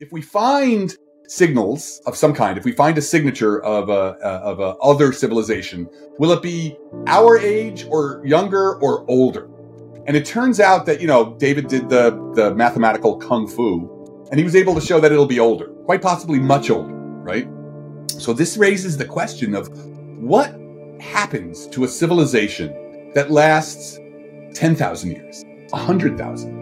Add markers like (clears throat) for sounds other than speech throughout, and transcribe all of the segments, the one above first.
if we find signals of some kind, if we find a signature of a, uh, of a other civilization, will it be our age or younger or older? And it turns out that you know David did the the mathematical kung fu, and he was able to show that it'll be older, quite possibly much older, right? So this raises the question of what happens to a civilization that lasts ten thousand years, hundred thousand years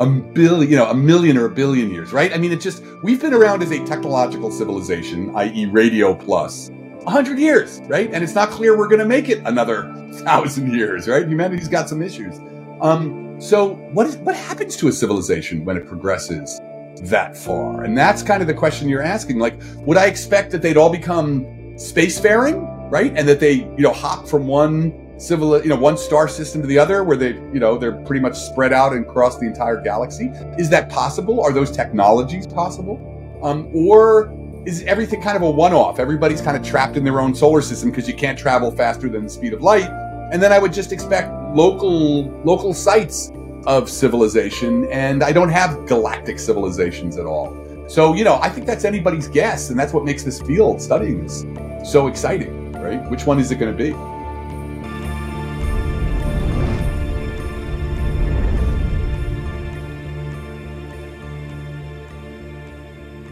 a billion, you know, a million or a billion years, right? I mean, it just, we've been around as a technological civilization, i.e., radio plus, 100 years, right? And it's not clear we're going to make it another (laughs) thousand years, right? Humanity's got some issues. Um, so, what, is, what happens to a civilization when it progresses that far? And that's kind of the question you're asking. Like, would I expect that they'd all become spacefaring, right? And that they, you know, hop from one civil, you know, one star system to the other, where they, you know, they're pretty much spread out and across the entire galaxy. Is that possible? Are those technologies possible? Um, or is everything kind of a one-off? Everybody's kind of trapped in their own solar system because you can't travel faster than the speed of light. And then I would just expect local local sites of civilization, and I don't have galactic civilizations at all. So, you know, I think that's anybody's guess, and that's what makes this field studying this so exciting, right? Which one is it going to be?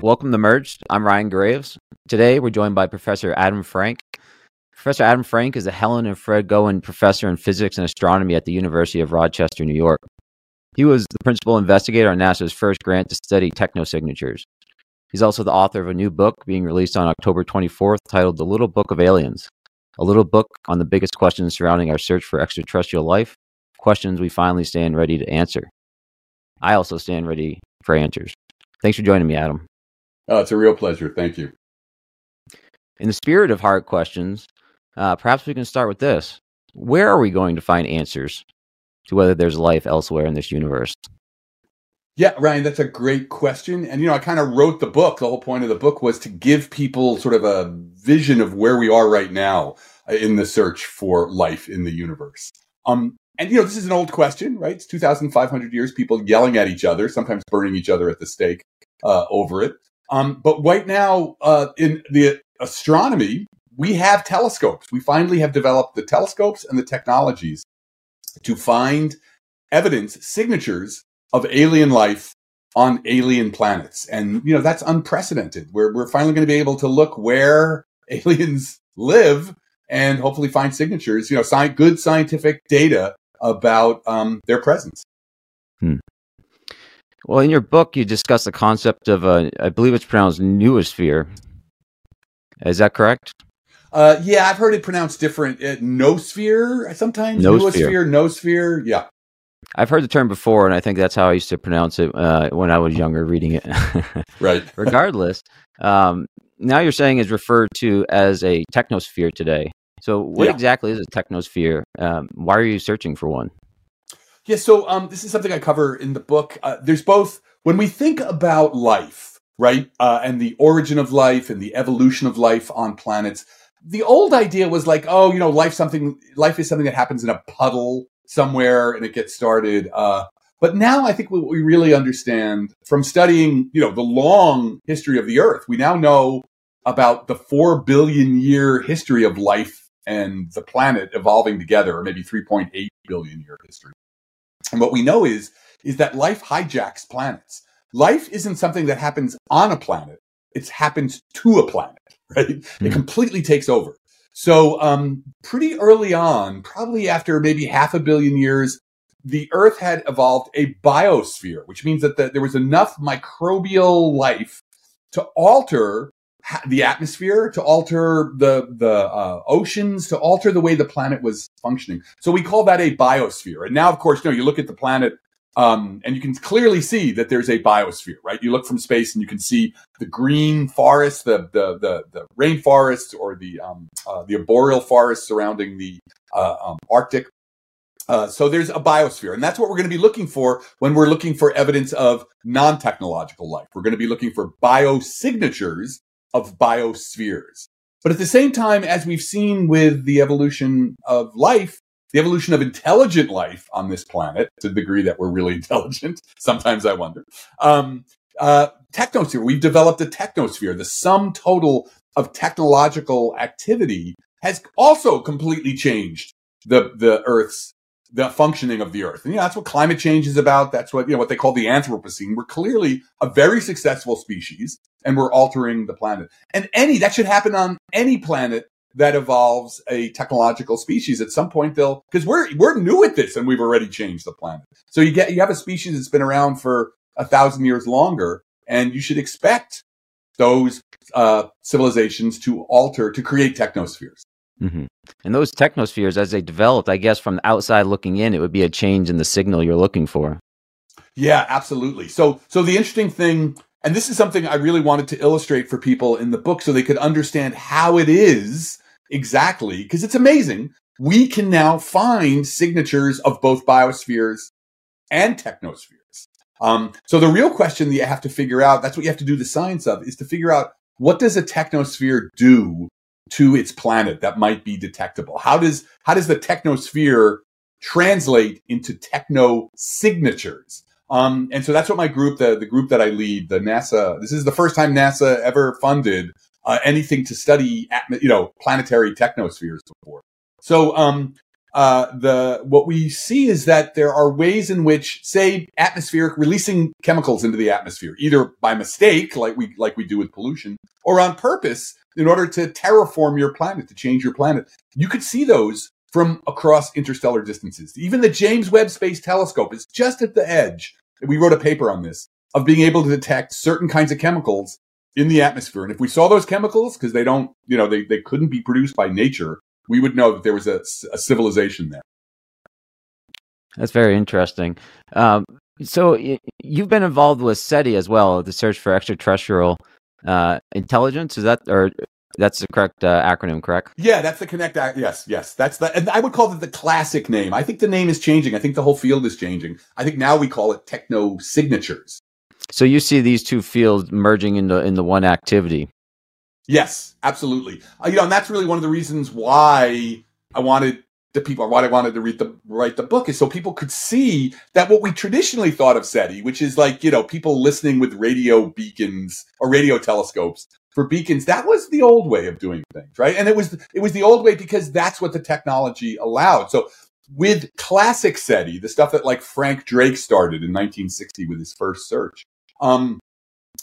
Welcome to Merged. I'm Ryan Graves. Today we're joined by Professor Adam Frank. Professor Adam Frank is a Helen and Fred Gowen Professor in Physics and Astronomy at the University of Rochester, New York. He was the principal investigator on NASA's first grant to study technosignatures. He's also the author of a new book being released on October 24th titled The Little Book of Aliens, a little book on the biggest questions surrounding our search for extraterrestrial life, questions we finally stand ready to answer. I also stand ready for answers. Thanks for joining me, Adam. Oh, it's a real pleasure. Thank you. In the spirit of hard questions, uh, perhaps we can start with this. Where are we going to find answers to whether there's life elsewhere in this universe? Yeah, Ryan, that's a great question. And, you know, I kind of wrote the book. The whole point of the book was to give people sort of a vision of where we are right now uh, in the search for life in the universe. Um, and, you know, this is an old question, right? It's 2,500 years, people yelling at each other, sometimes burning each other at the stake uh, over it. Um, but right now, uh, in the astronomy, we have telescopes. We finally have developed the telescopes and the technologies to find evidence, signatures of alien life on alien planets. And, you know, that's unprecedented. We're, we're finally going to be able to look where (laughs) aliens live and hopefully find signatures, you know, sci- good scientific data about um, their presence. Hmm. Well, in your book, you discuss the concept of a, I believe it's pronounced noosphere. Is that correct? Uh, yeah, I've heard it pronounced different. Uh, noosphere sometimes. Noosphere, noosphere. Yeah. I've heard the term before, and I think that's how I used to pronounce it uh, when I was younger reading it. (laughs) right. (laughs) Regardless, um, now you're saying is referred to as a technosphere today. So, what yeah. exactly is a technosphere? Um, why are you searching for one? Yeah, so um, this is something I cover in the book. Uh, there's both when we think about life, right, uh, and the origin of life and the evolution of life on planets. The old idea was like, oh, you know, life something life is something that happens in a puddle somewhere and it gets started. Uh, but now I think what we really understand from studying, you know, the long history of the Earth, we now know about the four billion year history of life and the planet evolving together, or maybe 3.8 billion year history. And what we know is, is that life hijacks planets. Life isn't something that happens on a planet. It happens to a planet, (laughs) right? Mm-hmm. It hmm. completely takes over. So, um, pretty early on, probably after maybe half a billion years, the Earth had evolved a biosphere, which means that the, there was enough microbial life to alter the atmosphere, to alter the the uh, oceans, to alter the way the planet was functioning. So we call that a biosphere. And now, of course, you know, you look at the planet. Um, and you can clearly see that there's a biosphere, right? You look from space and you can see the green forest, the the the, the rainforest, or the um, uh, the arboreal forest surrounding the uh, um, Arctic. Uh, so there's a biosphere, and that's what we're going to be looking for when we're looking for evidence of non-technological life. We're going to be looking for biosignatures of biospheres. But at the same time, as we've seen with the evolution of life, the evolution of intelligent life on this planet, to the degree that we're really (laughs) intelligent, sometimes I wonder, um, uh, technosphere. We've developed a technosphere. The sum total of technological activity has also completely changed the the Earth's the functioning of the Earth. And you know, that's what climate change is about. That's what you know what they call the Anthropocene. We're clearly a very successful species, and we're altering the planet. And any that should happen on any planet that evolves a technological species. At some point, they'll because we're we're new at this, and we've already changed the planet. So you get you have a species that's been around for a thousand years longer, and you should expect those uh, civilizations to alter to create technospheres. Mm-hmm. And those technospheres, as they developed, I guess from the outside looking in, it would be a change in the signal you're looking for. Yeah, absolutely. So, so the interesting thing, and this is something I really wanted to illustrate for people in the book so they could understand how it is exactly, because it's amazing. We can now find signatures of both biospheres and technospheres. Um, so the real question that you have to figure out, that's what you have to do the science of, is to figure out what does a technosphere do to its planet that might be detectable? How does how does the technosphere translate into techno signatures? Um, and so that's what my group, the the group that I lead, the NASA. This is the first time NASA ever funded uh, anything to study, you know, planetary technospheres before. So um, uh, the what we see is that there are ways in which, say, atmospheric releasing chemicals into the atmosphere, either by mistake, like we like we do with pollution, or on purpose, in order to terraform your planet, to change your planet. You could see those from across interstellar distances. Even the James Webb Space Telescope is just at the edge. We wrote a paper on this of being able to detect certain kinds of chemicals in the atmosphere. And if we saw those chemicals, because they don't, you know, they, they couldn't be produced by nature, we would know that there was a, a civilization there. That's very interesting. Um, so you've been involved with SETI as well, the search for extraterrestrial uh, intelligence. Is that or that's the correct uh, acronym, correct? Yeah, that's the connect. Yes, yes, that's the. And I would call it the classic name. I think the name is changing. I think the whole field is changing. I think now we call it techno signatures. So you see these two fields merging into into one activity. Yes, absolutely. Uh, you know, and that's really one of the reasons why I wanted the people, why I wanted to read the write the book, is so people could see that what we traditionally thought of SETI, which is like you know people listening with radio beacons or radio telescopes for beacons, that was the old way of doing things, right? And it was it was the old way because that's what the technology allowed. So with classic SETI, the stuff that like Frank Drake started in 1960 with his first search, um,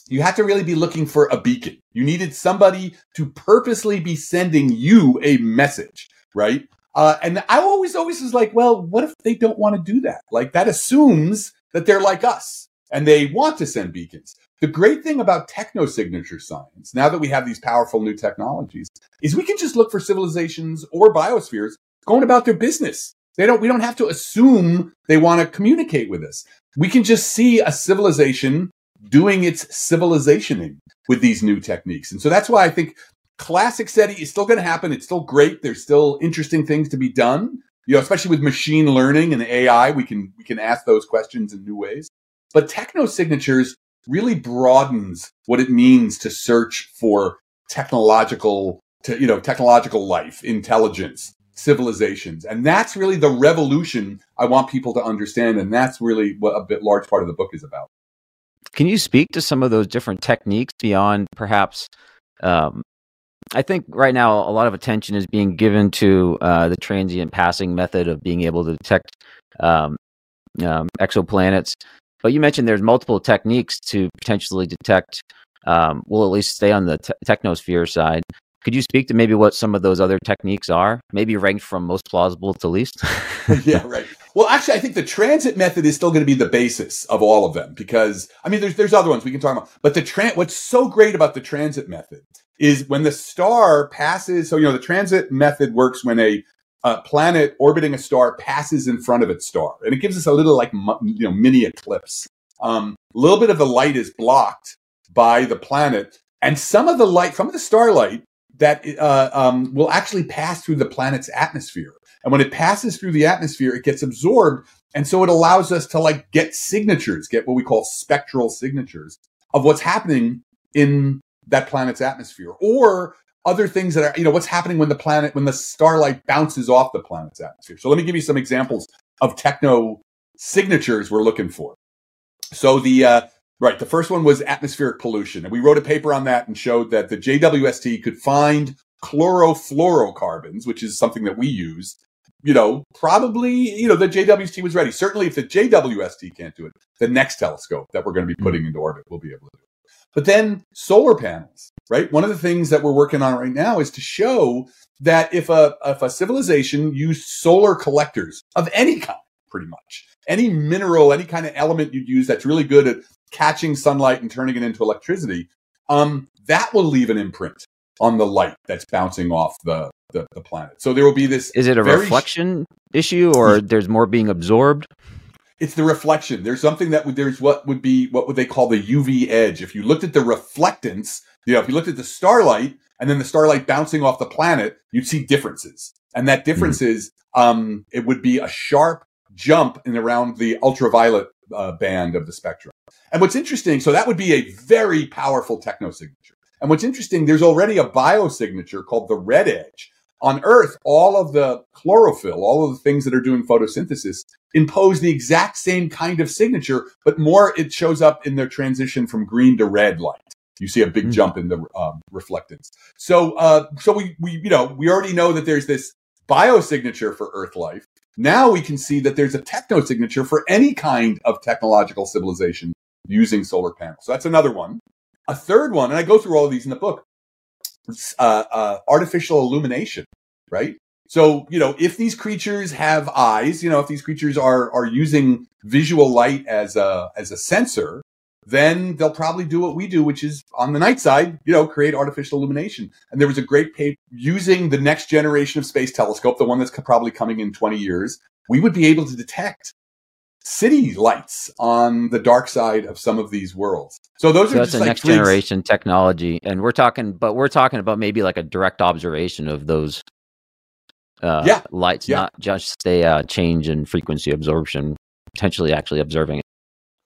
you had to really be looking for a beacon. You needed somebody to purposely be sending you a message, right? Uh, and I always, always was like, well, what if they don't want to do that? Like that assumes that they're like us and they want to send beacons. The great thing about techno signature science, now that we have these powerful new technologies, is we can just look for civilizations or biospheres going about their business. They don't, we don't have to assume they want to communicate with us. We can just see a civilization doing its civilizationing with these new techniques. And so that's why I think classic SETI is still going to happen. It's still great. There's still interesting things to be done. You know, especially with machine learning and AI, we can we can ask those questions in new ways. But techno signatures really broadens what it means to search for technological to, you know technological life, intelligence, civilizations. And that's really the revolution I want people to understand and that's really what a bit large part of the book is about. Can you speak to some of those different techniques beyond perhaps? Um, I think right now a lot of attention is being given to uh, the transient passing method of being able to detect um, um, exoplanets. But you mentioned there's multiple techniques to potentially detect. Um, we'll at least stay on the te- technosphere side. Could you speak to maybe what some of those other techniques are? Maybe ranked from most plausible to least. (laughs) yeah, right. Well, actually, I think the transit method is still going to be the basis of all of them because I mean, there's there's other ones we can talk about, but the tran- what's so great about the transit method is when the star passes. So you know, the transit method works when a a planet orbiting a star passes in front of its star, and it gives us a little like you know mini eclipse. Um, a little bit of the light is blocked by the planet, and some of the light, some of the starlight that uh, um, will actually pass through the planet's atmosphere. And when it passes through the atmosphere, it gets absorbed. And so it allows us to like get signatures, get what we call spectral signatures of what's happening in that planet's atmosphere or other things that are, you know, what's happening when the planet, when the starlight bounces off the planet's atmosphere. So let me give you some examples of techno signatures we're looking for. So the, uh, Right. The first one was atmospheric pollution. And we wrote a paper on that and showed that the JWST could find chlorofluorocarbons, which is something that we use. You know, probably, you know, the JWST was ready. Certainly, if the JWST can't do it, the next telescope that we're going to be putting into orbit will be able to do it. But then solar panels, right? One of the things that we're working on right now is to show that if a, if a civilization used solar collectors of any kind, pretty much, any mineral, any kind of element you'd use that's really good at catching sunlight and turning it into electricity, um, that will leave an imprint on the light that's bouncing off the, the, the planet. So there will be this. Is it a reflection sh- issue or there's more being absorbed? It's the reflection. There's something that would, there's what would be, what would they call the UV edge? If you looked at the reflectance, you know, if you looked at the starlight and then the starlight bouncing off the planet, you'd see differences. And that difference mm-hmm. is, um, it would be a sharp jump in around the ultraviolet uh, band of the spectrum. And what's interesting, so that would be a very powerful technosignature. And what's interesting, there's already a biosignature called the red edge. On Earth, all of the chlorophyll, all of the things that are doing photosynthesis impose the exact same kind of signature, but more it shows up in their transition from green to red light. You see a big mm-hmm. jump in the um, reflectance. So, uh, so we, we, you know, we already know that there's this biosignature for Earth life. Now we can see that there's a technosignature for any kind of technological civilization using solar panels. So that's another one. A third one, and I go through all of these in the book, uh, uh, artificial illumination, right? So, you know, if these creatures have eyes, you know, if these creatures are, are using visual light as a, as a sensor, then they'll probably do what we do, which is on the night side, you know, create artificial illumination. And there was a great paper using the next generation of space telescope, the one that's probably coming in 20 years. We would be able to detect city lights on the dark side of some of these worlds. So those so are that's a like next generation technology, and we're talking, but we're talking about maybe like a direct observation of those uh, yeah. lights, yeah. not just a uh, change in frequency absorption, potentially actually observing it.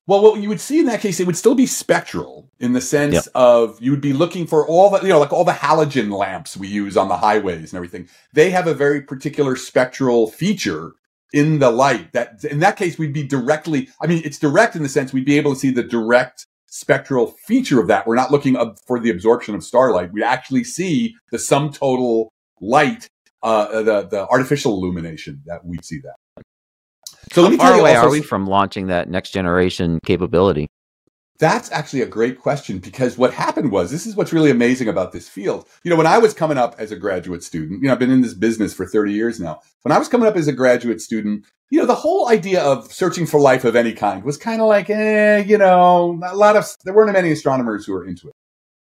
Well, what you would see in that case, it would still be spectral in the sense yep. of you would be looking for all the, you know, like all the halogen lamps we use on the highways and everything. They have a very particular spectral feature in the light that in that case we'd be directly i mean it's direct in the sense we'd be able to see the direct spectral feature of that we're not looking for the absorption of starlight we actually see the sum total light uh, the the artificial illumination that we'd see that so how far away also, are we from launching that next generation capability that's actually a great question because what happened was this is what's really amazing about this field. You know, when I was coming up as a graduate student, you know, I've been in this business for 30 years now. When I was coming up as a graduate student, you know, the whole idea of searching for life of any kind was kind of like, eh, you know, a lot of, there weren't many astronomers who were into it.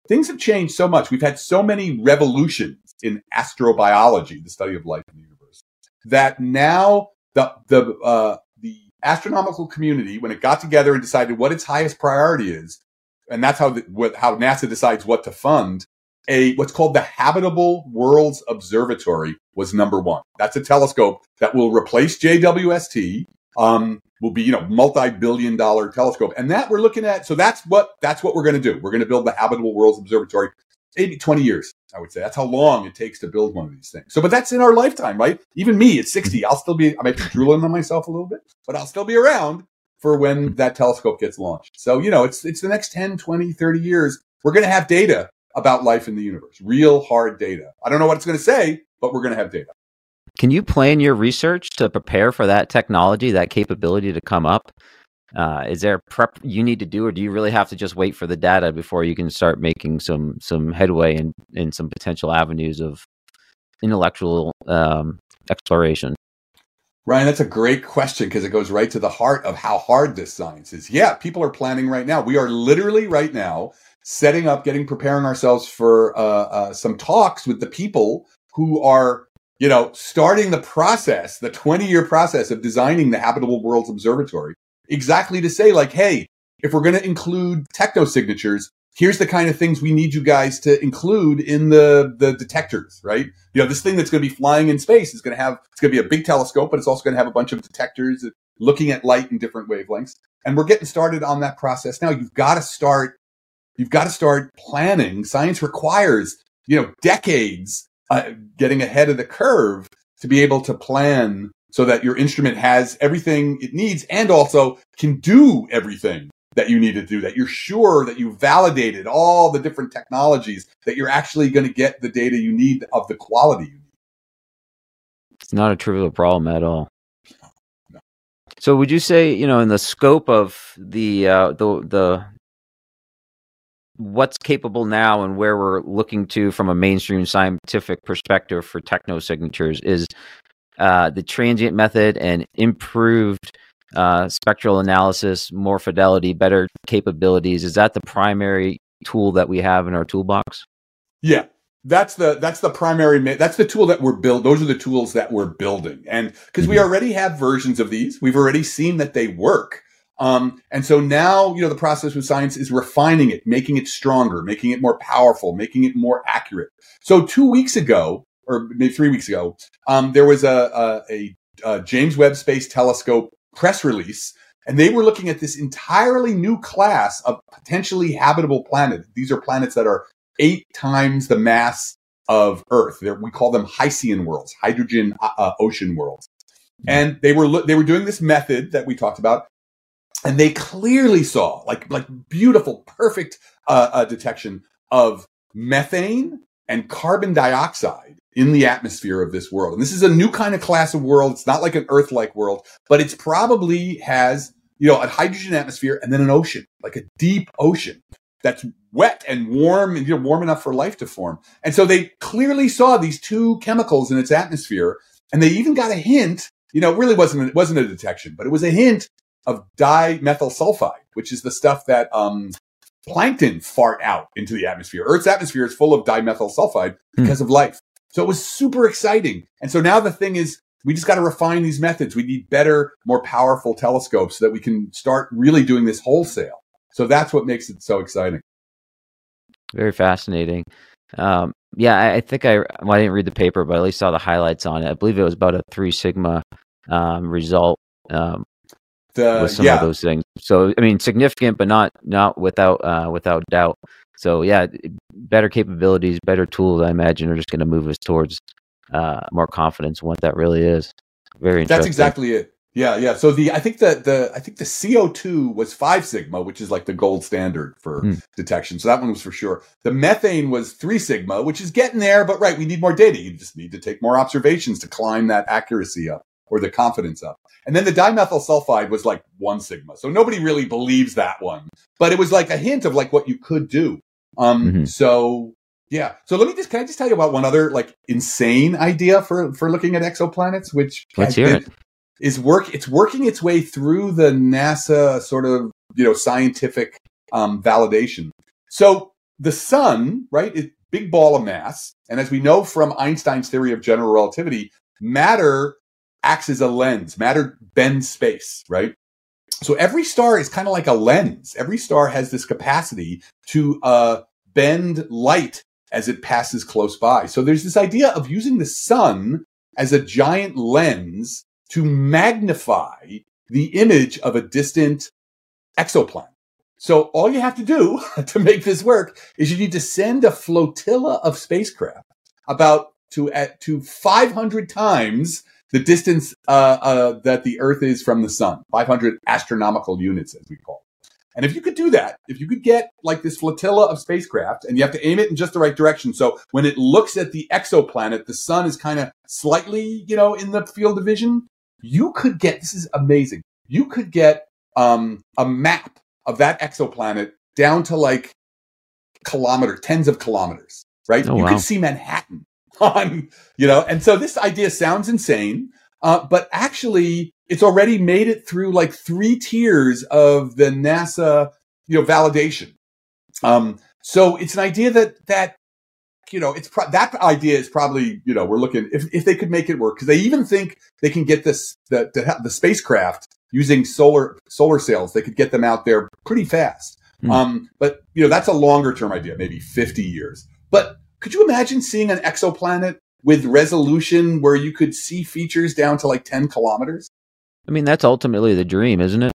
Things have changed so much. We've had so many revolutions in astrobiology, the study of life in the universe, that now the, the, uh, the astronomical community, when it got together and decided what its highest priority is, and that's how the, what, how NASA decides what to fund. A what's called the Habitable Worlds Observatory was number one. That's a telescope that will replace JWST. Um, will be you know multi-billion dollar telescope, and that we're looking at. So that's what that's what we're going to do. We're going to build the Habitable Worlds Observatory. Maybe 20 years, I would say. That's how long it takes to build one of these things. So, but that's in our lifetime, right? Even me at 60, I'll still be, I might be drooling on myself a little bit, but I'll still be around for when that telescope gets launched. So, you know, it's, it's the next 10, 20, 30 years. We're going to have data about life in the universe, real hard data. I don't know what it's going to say, but we're going to have data. Can you plan your research to prepare for that technology, that capability to come up? Uh, is there prep you need to do, or do you really have to just wait for the data before you can start making some some headway in in some potential avenues of intellectual um, exploration? Ryan, that's a great question because it goes right to the heart of how hard this science is. Yeah, people are planning right now. We are literally right now setting up, getting preparing ourselves for uh, uh, some talks with the people who are, you know, starting the process, the 20 year process of designing the Habitable Worlds Observatory exactly to say like, hey, if we're going to include techno signatures, here's the kind of things we need you guys to include in the the detectors, right? You know, this thing that's going to be flying in space is going to have it's going to be a big telescope, but it's also going to have a bunch of detectors looking at light in different wavelengths. And we're getting started on that process now. You've got to start. You've got to start planning. Science requires you know decades uh, getting ahead of the curve to be able to plan so that your instrument has everything it needs and also can do everything that you need to do that. You're sure that you validated all the different technologies that you're actually going to get the data you need of the quality you need. It's not a trivial problem at all. So would you say, you know, in the scope of the uh, the the what's capable now and where we're looking to from a mainstream scientific perspective for techno signatures is uh, the transient method and improved uh, spectral analysis, more fidelity, better capabilities. Is that the primary tool that we have in our toolbox? Yeah, that's the that's the primary that's the tool that we're build those are the tools that we're building and because we mm-hmm. already have versions of these we've already seen that they work um, and so now, you know, the process with science is refining it, making it stronger, making it more powerful, making it more accurate. So two weeks ago, or maybe three weeks ago, um, there was a, a, a, James Webb Space Telescope press release, and they were looking at this entirely new class of potentially habitable planets. These are planets that are eight times the mass of Earth. They're, we call them Hycean worlds, hydrogen uh, uh ocean worlds. And they were they were doing this method that we talked about, and they clearly saw like like beautiful, perfect uh, uh, detection of methane and carbon dioxide in the atmosphere of this world. And this is a new kind of class of world. It's not like an Earth-like world, but it's probably has you know a hydrogen atmosphere and then an ocean, like a deep ocean that's wet and warm and you know warm enough for life to form. And so they clearly saw these two chemicals in its atmosphere, and they even got a hint. You know, it really wasn't it wasn't a detection, but it was a hint of dimethyl sulfide, which is the stuff that um, plankton fart out into the atmosphere. Earth's atmosphere is full of dimethyl sulfide hmm. because mm. of life. So it was super exciting. And so now the thing is, we just got to refine these methods. We need better, more powerful telescopes so that we can start really doing this wholesale. So that's what makes it so exciting. Very fascinating. Um, yeah, I, I, think I well, I didn't read the paper, but at least saw the highlights on it. I believe it was about a three sigma um, result um, the, with some yeah. of those things. So I mean, significant, but not not without uh, without doubt. So yeah, better capabilities, better tools. I imagine are just going to move us towards uh, more confidence in what that really is. Very. That's exactly it. Yeah, yeah. So the I think that the I think the CO two was five sigma, which is like the gold standard for mm. detection. So that one was for sure. The methane was three sigma, which is getting there, but right, we need more data. You just need to take more observations to climb that accuracy up or the confidence up. And then the dimethyl sulfide was like one sigma. So nobody really believes that one, but it was like a hint of like what you could do. Um, mm-hmm. so yeah. So let me just, can I just tell you about one other like insane idea for, for looking at exoplanets, which Let's hear it. is work. It's working its way through the NASA sort of, you know, scientific, um, validation. So the sun, right, is big ball of mass. And as we know from Einstein's theory of general relativity, matter acts as a lens. Matter bends space, right? So every star is kind of like a lens. Every star has this capacity to uh, bend light as it passes close by. So there's this idea of using the sun as a giant lens to magnify the image of a distant exoplanet. So all you have to do (laughs) to make this work is you need to send a flotilla of spacecraft about to at to 500 times the distance uh, uh, that the Earth is from the sun, 500 astronomical units, as we call it. And if you could do that, if you could get like this flotilla of spacecraft and you have to aim it in just the right direction. So when it looks at the exoplanet, the sun is kind of slightly, you know, in the field of vision. You could get, this is amazing. You could get um, a map of that exoplanet down to like kilometer, tens of kilometers, right? Oh, you wow. could see Manhattan on, you know, and so this idea sounds insane, uh, but actually it's already made it through like three tiers of the NASA, you know, validation. Um, so it's an idea that, that, you know, it's pro- that idea is probably, you know, we're looking if, if they could make it work because they even think they can get this, the, the, the spacecraft using solar, solar sails. They could get them out there pretty fast. Mm. Um, but you know, that's a longer term idea, maybe 50 years. But could you imagine seeing an exoplanet with resolution where you could see features down to like 10 kilometers? I mean, that's ultimately the dream, isn't it?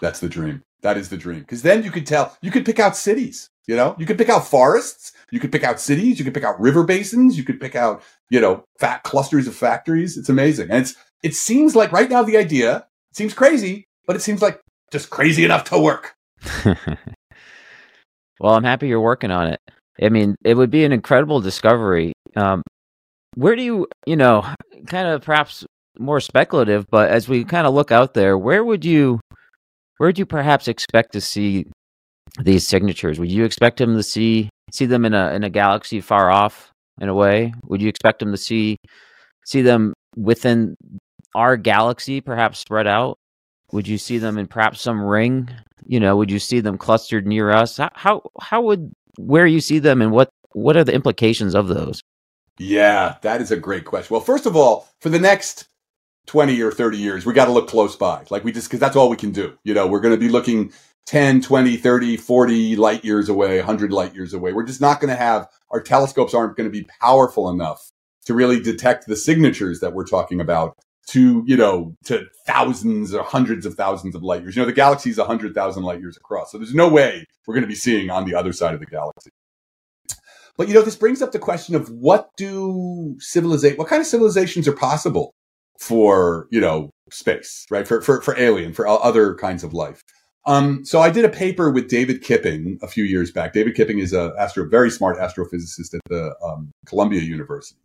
That's the dream. That is the dream. Because then you could tell, you could pick out cities, you know, you could pick out forests, you could pick out cities, you could pick out river basins, you could pick out, you know, fat clusters of factories. It's amazing. And it's, it seems like right now the idea seems crazy, but it seems like just crazy enough to work. (laughs) well, I'm happy you're working on it. I mean, it would be an incredible discovery. Um, where do you, you know, kind of perhaps more speculative, but as we kind of look out there, where would you, where would you perhaps expect to see these signatures? Would you expect them to see see them in a in a galaxy far off in a way? Would you expect them to see see them within our galaxy, perhaps spread out? Would you see them in perhaps some ring? You know, would you see them clustered near us? How how, how would where you see them and what what are the implications of those? Yeah, that is a great question. Well, first of all, for the next 20 or 30 years, we got to look close by. Like we just, cause that's all we can do. You know, we're going to be looking 10, 20, 30, 40 light years away, 100 light years away. We're just not going to have, our telescopes aren't going to be powerful enough to really detect the signatures that we're talking about to, you know, to thousands or hundreds of thousands of light years. You know, the galaxy is 100,000 light years across. So there's no way we're going to be seeing on the other side of the galaxy. But, you know, this brings up the question of what do civilization, what kind of civilizations are possible for, you know, space, right? For, for, for alien, for other kinds of life. Um, so I did a paper with David Kipping a few years back. David Kipping is a astro, very smart astrophysicist at the um, Columbia University.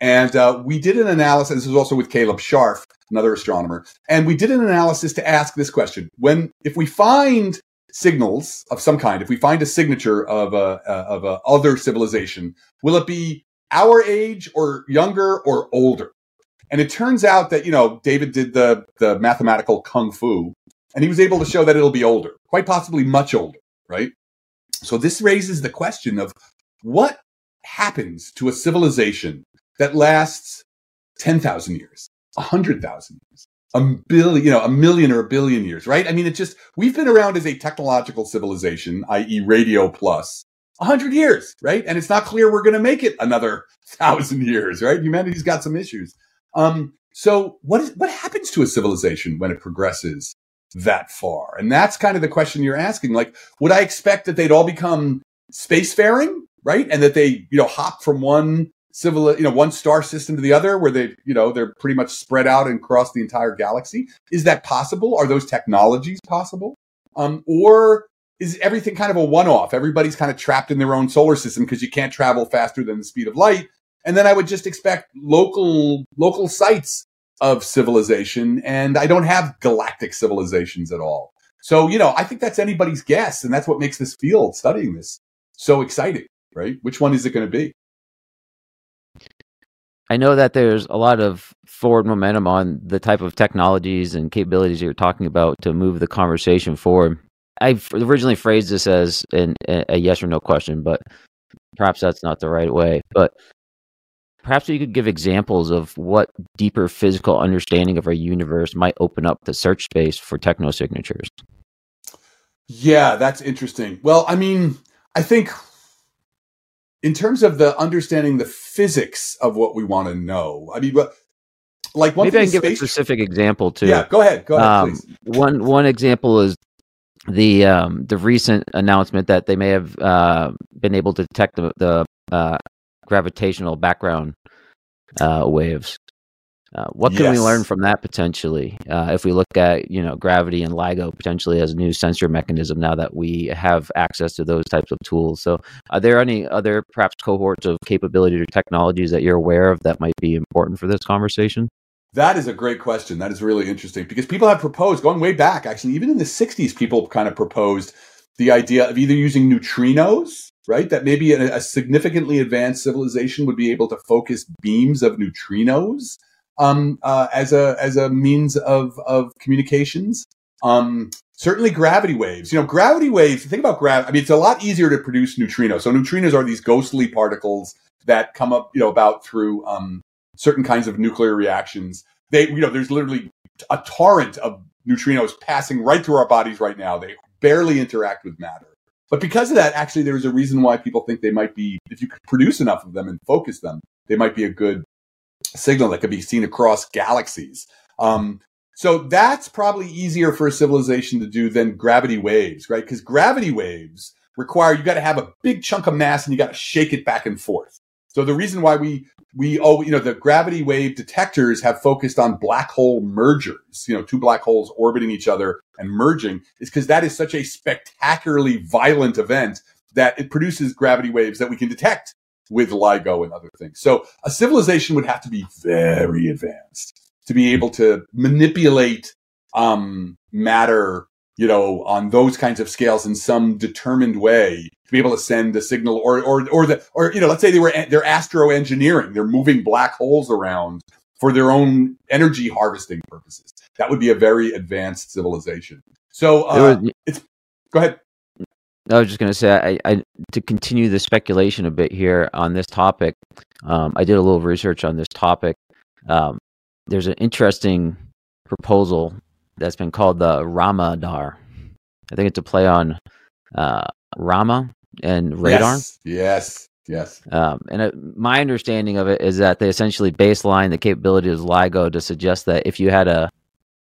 And uh, we did an analysis. This was also with Caleb Scharf, another astronomer. And we did an analysis to ask this question: When, if we find signals of some kind, if we find a signature of a, of a other civilization, will it be our age or younger or older? And it turns out that you know David did the the mathematical kung fu, and he was able to show that it'll be older, quite possibly much older, right? So this raises the question of what happens to a civilization that lasts 10,000 years, 100,000 years, a billion, you know, a million or a billion years, right? I mean, it just, we've been around as a technological civilization, i.e. radio plus, 100 years, right? And it's not clear we're going to make it another thousand years, right? Humanity's got some issues. Um, so what is, what happens to a civilization when it progresses that far? And that's kind of the question you're asking. Like, would I expect that they'd all become spacefaring, right? And that they, you know, hop from one civil, you know, one star system to the other where they, you know, they're pretty much spread out and across the entire galaxy. Is that possible? Are those technologies possible? Um, or is everything kind of a one off? Everybody's kind of trapped in their own solar system because you can't travel faster than the speed of light. And then I would just expect local, local sites of civilization. And I don't have galactic civilizations at all. So, you know, I think that's anybody's guess. And that's what makes this field studying this so exciting, right? Which one is it going to be? I know that there's a lot of forward momentum on the type of technologies and capabilities you're talking about to move the conversation forward. I originally phrased this as an, a yes or no question, but perhaps that's not the right way. But perhaps you could give examples of what deeper physical understanding of our universe might open up the search space for technosignatures. Yeah, that's interesting. Well, I mean, I think in terms of the understanding the physics of what we want to know, I mean, like one maybe I can give a specific example too. Yeah, go ahead. Go ahead. Um, one one example is the um, the recent announcement that they may have uh, been able to detect the, the uh, gravitational background uh, waves. Uh, what can yes. we learn from that potentially? Uh, if we look at you know gravity and LIGO potentially as a new sensor mechanism now that we have access to those types of tools. So, are there any other perhaps cohorts of capability or technologies that you're aware of that might be important for this conversation? That is a great question. That is really interesting because people have proposed going way back. Actually, even in the '60s, people kind of proposed the idea of either using neutrinos right? That maybe a, a, significantly advanced civilization would be able to focus beams of neutrinos um, uh, as a as a means of of communications. Um, certainly, gravity waves. You know, gravity waves. Think about gravity. I mean, it's a lot easier to produce neutrinos. So neutrinos are these ghostly particles that come up, you know, about through um, certain kinds of nuclear reactions. They, you know, there's literally a torrent of neutrinos passing right through our bodies right now. They barely interact with matter. But because of that, actually, there's a reason why people think they might be, if you could produce enough of them and focus them, they might be a good signal that could be seen across galaxies. Um, so that's probably easier for a civilization to do than gravity waves, right? Because gravity waves require you got to have a big chunk of mass and you got to shake it back and forth. So the reason why we we oh you know the gravity wave detectors have focused on black hole mergers, you know, two black holes orbiting each other and merging is because that is such a spectacularly violent event that it produces gravity waves that we can detect with LIGO and other things. So a civilization would have to be very advanced to be able to manipulate um, matter you know, on those kinds of scales in some determined way to be able to send a signal or, or, or the, or, you know, let's say they were, they're astro engineering. They're moving black holes around for their own energy harvesting purposes. That would be a very advanced civilization. So, uh, was, it's, go ahead. I was just going to say, I, I, to continue the speculation a bit here on this topic, um, I did a little research on this topic. Um, there's an interesting proposal that's been called the Ramadar. I think it's a play on uh, Rama and radar. Yes, yes, yes. Um, and my understanding of it is that they essentially baseline the capability of LIGO to suggest that if you had a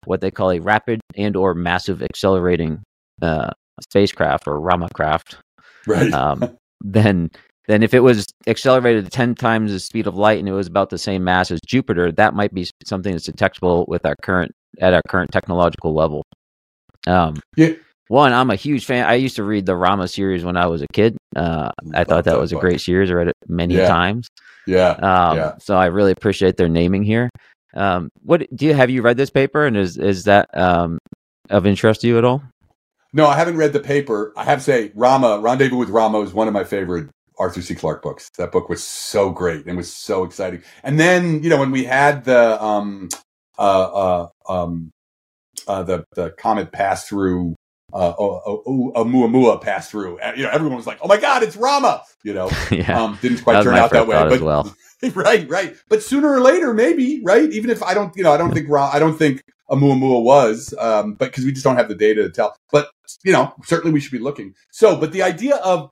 what they call a rapid and or massive accelerating uh, spacecraft or Rama craft, right? Um, (laughs) then then if it was accelerated 10 times the speed of light and it was about the same mass as Jupiter, that might be something that's detectable with our current at our current technological level. Um, yeah. One, I'm a huge fan. I used to read the Rama series when I was a kid. Uh, I thought that was a great series. I read it many yeah. times. Yeah. Um, yeah. So I really appreciate their naming here. Um, what do you have you read this paper and is is that um, of interest to you at all? No, I haven't read the paper. I have to say, Rama, Rendezvous with Rama is one of my favorite Arthur C. Clarke books. That book was so great and was so exciting. And then, you know, when we had the um uh, uh um uh the the comet pass through uh, Oumuamua passed through. You know, everyone was like, "Oh my God, it's Rama!" You know, (laughs) yeah. um, didn't quite turn out that way, but well. (laughs) right, right. But sooner or later, maybe, right? Even if I don't, you know, I don't think I don't think Oumuamua was, um, but because we just don't have the data to tell. But you know, certainly we should be looking. So, but the idea of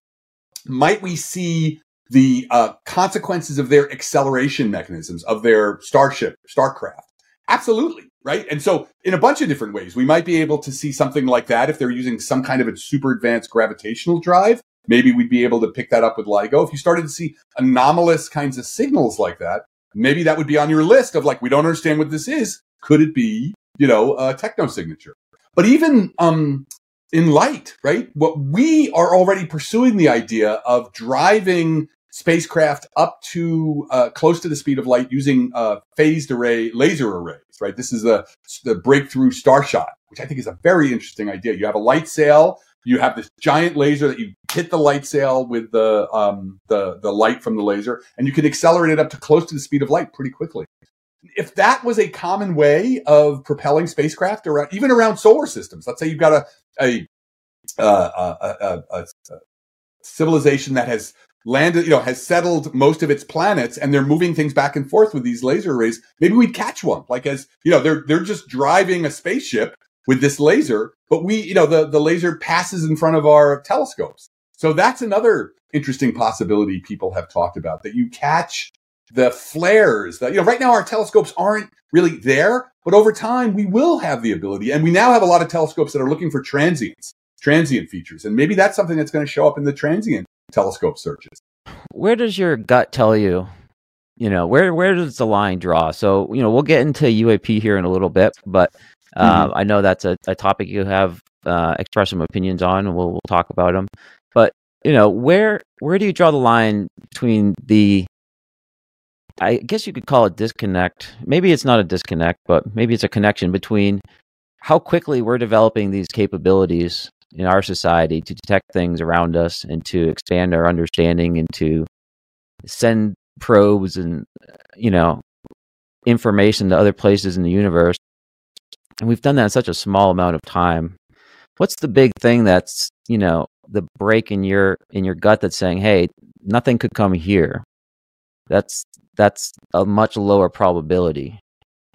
might we see the uh, consequences of their acceleration mechanisms of their starship, Starcraft? Absolutely, right? And so, in a bunch of different ways, we might be able to see something like that if they're using some kind of a super advanced gravitational drive. Maybe we'd be able to pick that up with LIGO. If you started to see anomalous kinds of signals like that, maybe that would be on your list of like, we don't understand what this is. Could it be, you know, a techno signature? But even um, in light, right? What we are already pursuing the idea of driving spacecraft up to uh, close to the speed of light using uh, phased array laser arrays, right? This is the the breakthrough Starshot, which I think is a very interesting idea. You have a light sail, you have this giant laser that you hit the light sail with the um, the the light from the laser, and you can accelerate it up to close to the speed of light pretty quickly. If that was a common way of propelling spacecraft around, even around solar systems, let's say you've got a a, uh, uh, uh, uh a, a, a civilization that has landed, you know, has settled most of its planets and they're moving things back and forth with these laser arrays. Maybe we'd catch one. Like as, you know, they're, they're just driving a spaceship with this laser, but we, you know, the, the laser passes in front of our telescopes. So that's another interesting possibility people have talked about that you catch the flares that, you know, right now our telescopes aren't really there, but over time we will have the ability. And we now have a lot of telescopes that are looking for transients, transient features. And maybe that's something that's going to show up in the transient telescope searches. Where does your gut tell you? You know, where where does the line draw? So, you know, we'll get into UAP here in a little bit, but uh, mm-hmm. I know that's a, a topic you have uh, expressed some opinions on, and we'll, we'll talk about them. But you know, where where do you draw the line between the I guess you could call it disconnect. Maybe it's not a disconnect, but maybe it's a connection between how quickly we're developing these capabilities in our society to detect things around us and to expand our understanding and to send probes and you know information to other places in the universe. And we've done that in such a small amount of time. What's the big thing that's you know the break in your in your gut that's saying hey nothing could come here. That's that's a much lower probability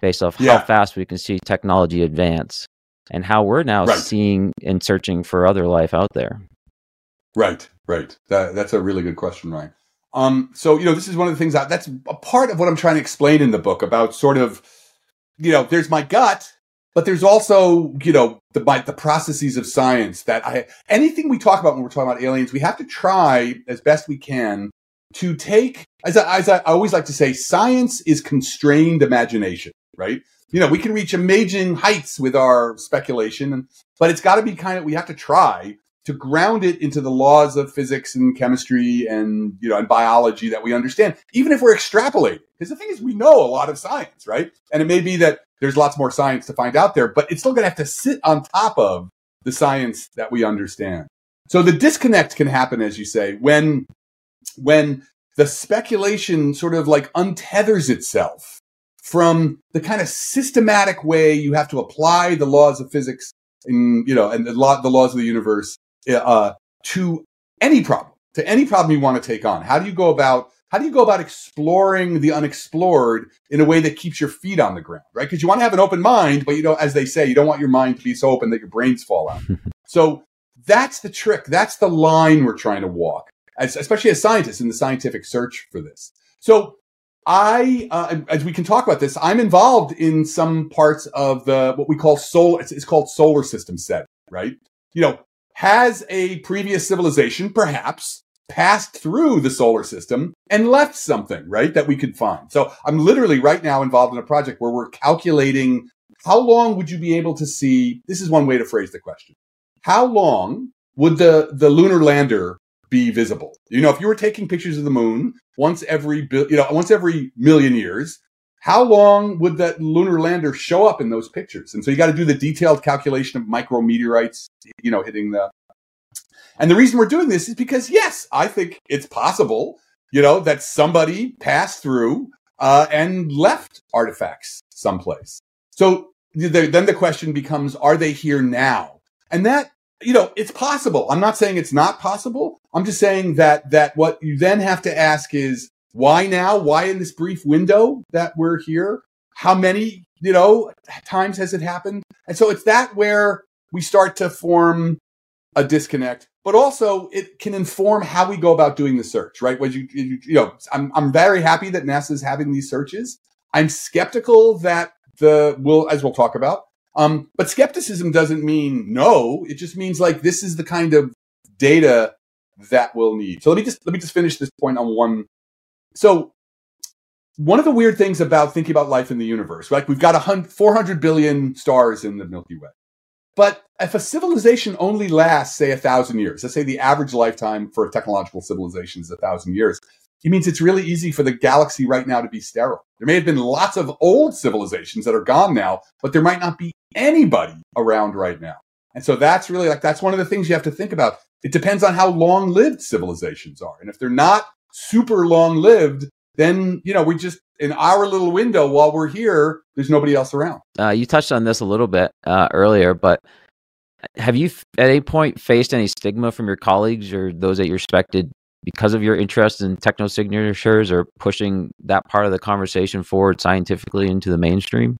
based off yeah. how fast we can see technology advance and how we're now right. seeing and searching for other life out there. Right, right. That, that's a really good question, Ryan. Um, so you know, this is one of the things that, that's a part of what I'm trying to explain in the book about sort of, you know, there's my gut, but there's also you know the my, the processes of science that I anything we talk about when we're talking about aliens, we have to try as best we can to take, as I, as I always like to say, science is constrained imagination, right? You know, we can reach amazing heights with our speculation, but it's got to be kind of, we have to try to ground it into the laws of physics and chemistry and you know and biology that we understand even if we're extrapolating because the thing is we know a lot of science right and it may be that there's lots more science to find out there but it's still going to have to sit on top of the science that we understand so the disconnect can happen as you say when when the speculation sort of like untethers itself from the kind of systematic way you have to apply the laws of physics and you know and the, law, the laws of the universe uh, to any problem, to any problem you want to take on? How do you go about how do you go about exploring the unexplored in a way that keeps your feet on the ground, right? Because you want to have an open mind, but you don't, as they say, you don't want your mind to be so open that your brains fall out. (laughs) so that's the trick. That's the line we're trying to walk, as, especially as scientists in the scientific search for this. So I, uh, as we can talk about this, I'm involved in some parts of the what we call solar. It's, it's called solar system SETI, right? You know, has a previous civilization, perhaps, passed through the solar system and left something, right, that we could find. So I'm literally right now involved in a project where we're calculating how long would you be able to see? This is one way to phrase the question. How long would the, the lunar lander be visible? You know, if you were taking pictures of the moon once every, you know, once every million years, how long would that lunar lander show up in those pictures? And so you got to do the detailed calculation of micrometeorites, you know, hitting the. And the reason we're doing this is because, yes, I think it's possible, you know, that somebody passed through uh, and left artifacts someplace. So the, then the question becomes, are they here now? And that, you know, it's possible. I'm not saying it's not possible. I'm just saying that, that what you then have to ask is, why now? Why in this brief window that we're here? How many, you know, times has it happened? And so it's that where we start to form a disconnect, but also it can inform how we go about doing the search, right? When you, you, you know, I'm, I'm very happy that NASA is having these searches. I'm skeptical that the, will, as we'll talk about, um, but skepticism doesn't mean no. It just means like this is the kind of data that we'll need. So let me just let me just finish this point on one so one of the weird things about thinking about life in the universe, like we've got a 400 billion stars in the Milky Way. But if a civilization only lasts, say, a thousand years, let's say the average lifetime for a technological civilization is a thousand years, it means it's really easy for the galaxy right now to be sterile. There may have been lots of old civilizations that are gone now, but there might not be anybody around right now. And so that's really like, that's one of the things you have to think about. It depends on how long lived civilizations are. And if they're not super long lived, then, you know, we just, in our little window while we're here, there's nobody else around. Uh, you touched on this a little bit uh, earlier, but have you at any point faced any stigma from your colleagues or those that you respected because of your interest in techno signatures or pushing that part of the conversation forward scientifically into the mainstream?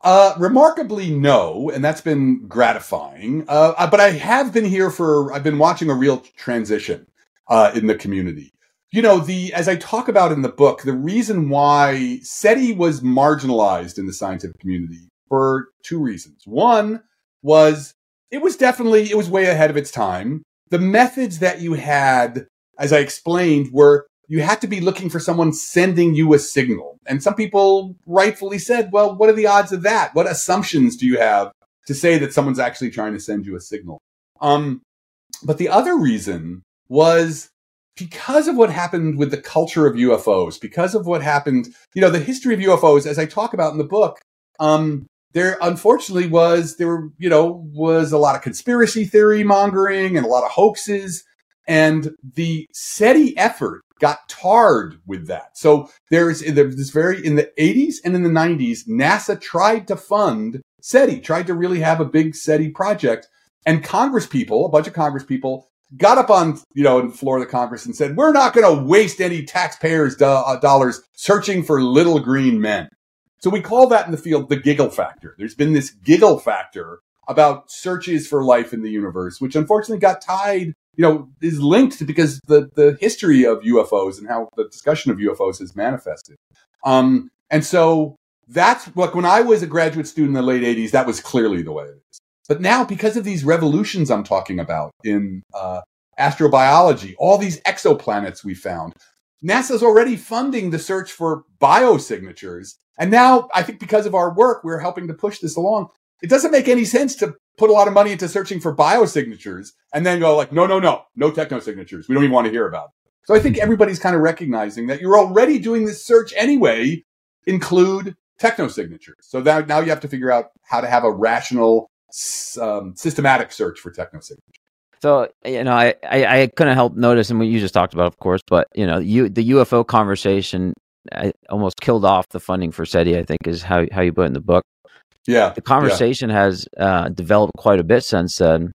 Uh, remarkably, no, and that's been gratifying. Uh, but I have been here for, I've been watching a real transition uh, in the community. You know, the as I talk about in the book, the reason why SETI was marginalized in the scientific community for two reasons. One was it was definitely it was way ahead of its time. The methods that you had, as I explained, were you had to be looking for someone sending you a signal. And some people rightfully said, well, what are the odds of that? What assumptions do you have to say that someone's actually trying to send you a signal? Um, but the other reason was because of what happened with the culture of UFOs, because of what happened, you know, the history of UFOs, as I talk about in the book, um, there unfortunately was there were you know was a lot of conspiracy theory mongering and a lot of hoaxes and the SETI effort got tarred with that. So there's, there's this very in the 80s and in the 90s, NASA tried to fund SETI, tried to really have a big SETI project, and Congress people, a bunch of Congress people, got up on, you know, in the floor of the Congress and said, we're not going to waste any taxpayers' do- uh, dollars searching for little green men. So we call that in the field the giggle factor. There's been this giggle factor about searches for life in the universe, which unfortunately got tied, you know, is linked to because the, the history of UFOs and how the discussion of UFOs has manifested. Um, and so that's like when I was a graduate student in the late 80s, that was clearly the way it is. But now, because of these revolutions I'm talking about in uh, astrobiology, all these exoplanets we found. NASA's already funding the search for biosignatures. And now I think because of our work, we're helping to push this along. It doesn't make any sense to put a lot of money into searching for biosignatures and then go like, no, no, no, no technosignatures. We don't even want to hear about it. So I think everybody's kind of recognizing that you're already doing this search anyway, include technosignatures. So that now you have to figure out how to have a rational, um, systematic search for technosignatures. So you know, I, I, I couldn't help noticing what you just talked about, of course, but you know, you the UFO conversation I almost killed off the funding for SETI. I think is how how you put in the book. Yeah, the conversation yeah. has uh, developed quite a bit since then.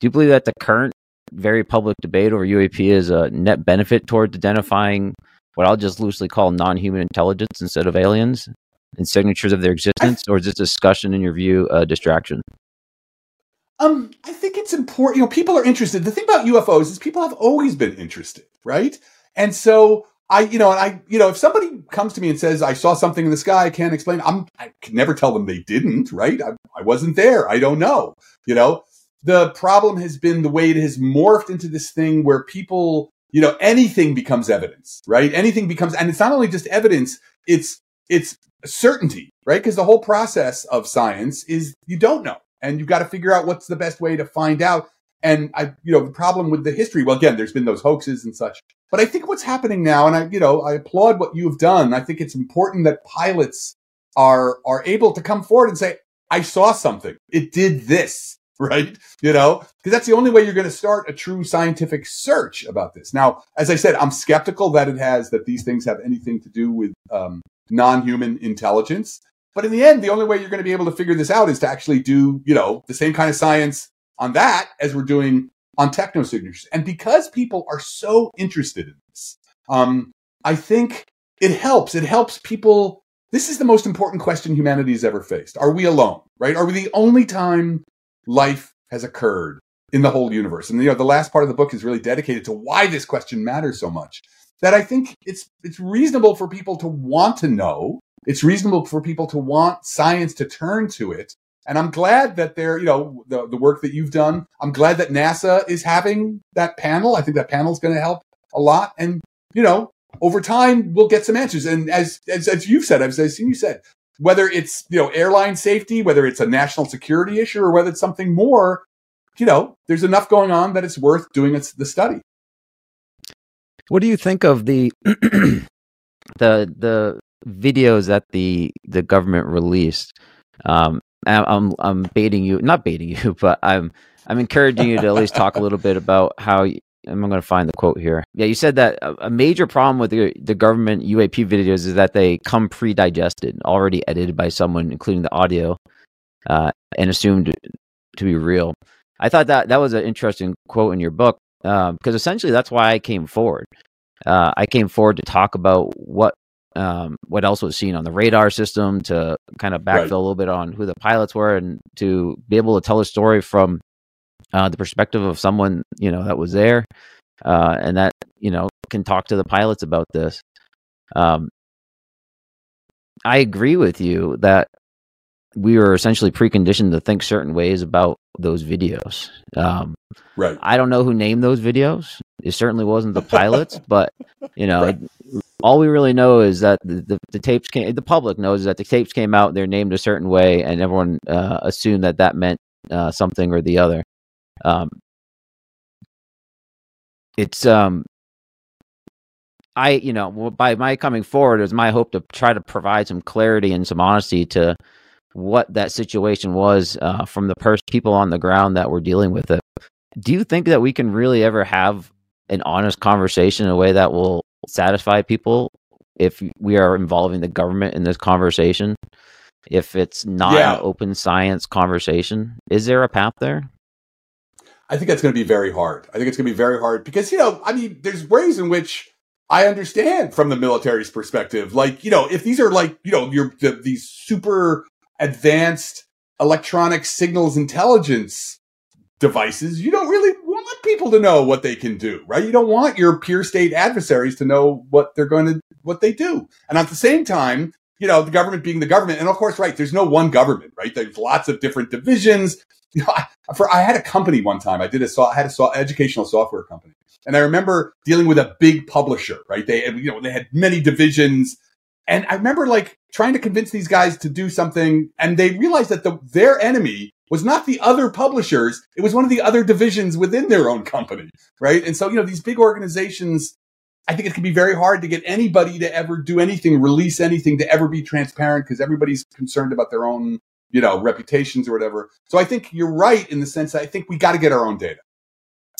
Do you believe that the current very public debate over UAP is a net benefit towards identifying what I'll just loosely call non-human intelligence instead of aliens and signatures of their existence, or is this discussion, in your view, a distraction? Um, I think it's important. You know, people are interested. The thing about UFOs is people have always been interested, right? And so I, you know, and I, you know, if somebody comes to me and says I saw something in the sky, I can't explain. I'm, I can never tell them they didn't, right? I, I wasn't there. I don't know. You know, the problem has been the way it has morphed into this thing where people, you know, anything becomes evidence, right? Anything becomes, and it's not only just evidence, it's, it's certainty, right? Because the whole process of science is you don't know and you've got to figure out what's the best way to find out. And I, you know, the problem with the history, well, again, there's been those hoaxes and such. But I think what's happening now, and I, you know, I applaud what you've done. I think it's important that pilots are are able to come forward and say, "I saw something. It did this." (laughs) Right? You know, because that's the only way you're going to start a true scientific search about this. Now, as I said, I'm skeptical that it has that these things have anything to do with um, non-human intelligence. But in the end, the only way you're going to be able to figure this out is to actually do, you know, the same kind of science on that as we're doing on techno signatures. And because people are so interested in this, um, I think it helps. It helps people. This is the most important question humanity has ever faced. Are we alone? Right? Are we the only time life has occurred in the whole universe? And you know, the last part of the book is really dedicated to why this question matters so much. That I think it's it's reasonable for people to want to know it's reasonable for people to want science to turn to it. And I'm glad that they're, you know, the, the work that you've done. I'm glad that NASA is having that panel. I think that panel is going to help a lot. And, you know, over time, we'll get some answers. And as, as, as you've said, as, I've seen you said, whether it's, you know, airline safety, whether it's a national security issue or whether it's something more, you know, there's enough going on that it's worth doing the study. What do you think of the (clears throat) the the videos that the the government released. Um, I'm I'm baiting you, not baiting you, (laughs) but I'm I'm encouraging you to at least talk a little bit about how. I'm going to find the quote here. Yeah, you said that a major problem with the, the government UAP videos is that they come pre-digested, already edited by someone, including the audio, uh, and assumed to be real. I thought that that was an interesting quote in your book because um, essentially that's why I came forward. Uh, I came forward to talk about what um, what else was seen on the radar system to kind of backfill right. a little bit on who the pilots were and to be able to tell a story from uh, the perspective of someone you know that was there uh, and that you know can talk to the pilots about this. Um, I agree with you that we were essentially preconditioned to think certain ways about those videos. Um, right. I don't know who named those videos. It certainly wasn't the (laughs) pilots, but you know, right all we really know is that the, the, the, tapes came the public knows that the tapes came out they're named a certain way and everyone uh, assumed that that meant uh, something or the other um, it's um i you know by my coming forward is my hope to try to provide some clarity and some honesty to what that situation was uh, from the pers- people on the ground that were dealing with it. Do you think that we can really ever have an honest conversation in a way that will satisfy people if we are involving the government in this conversation? If it's not yeah. an open science conversation is there a path there? I think that's going to be very hard. I think it's going to be very hard because you know i mean there's ways in which i understand from the military's perspective. Like you know if these are like you know your the, these super advanced electronic signals intelligence devices you don't really want people to know what they can do, right? You don't want your peer state adversaries to know what they're going to, what they do. And at the same time, you know, the government being the government. And of course, right, there's no one government, right? There's lots of different divisions. (laughs) You know, I, for I had a company one time. I did a I had a so, educational software company, and I remember dealing with a big publisher. Right, they you know they had many divisions, and I remember like trying to convince these guys to do something, and they realized that the their enemy was not the other publishers; it was one of the other divisions within their own company. Right, and so you know these big organizations I think it can be very hard to get anybody to ever do anything, release anything, to ever be transparent because everybody's concerned about their own, you know, reputations or whatever. So I think you're right in the sense that I think we got to get our own data.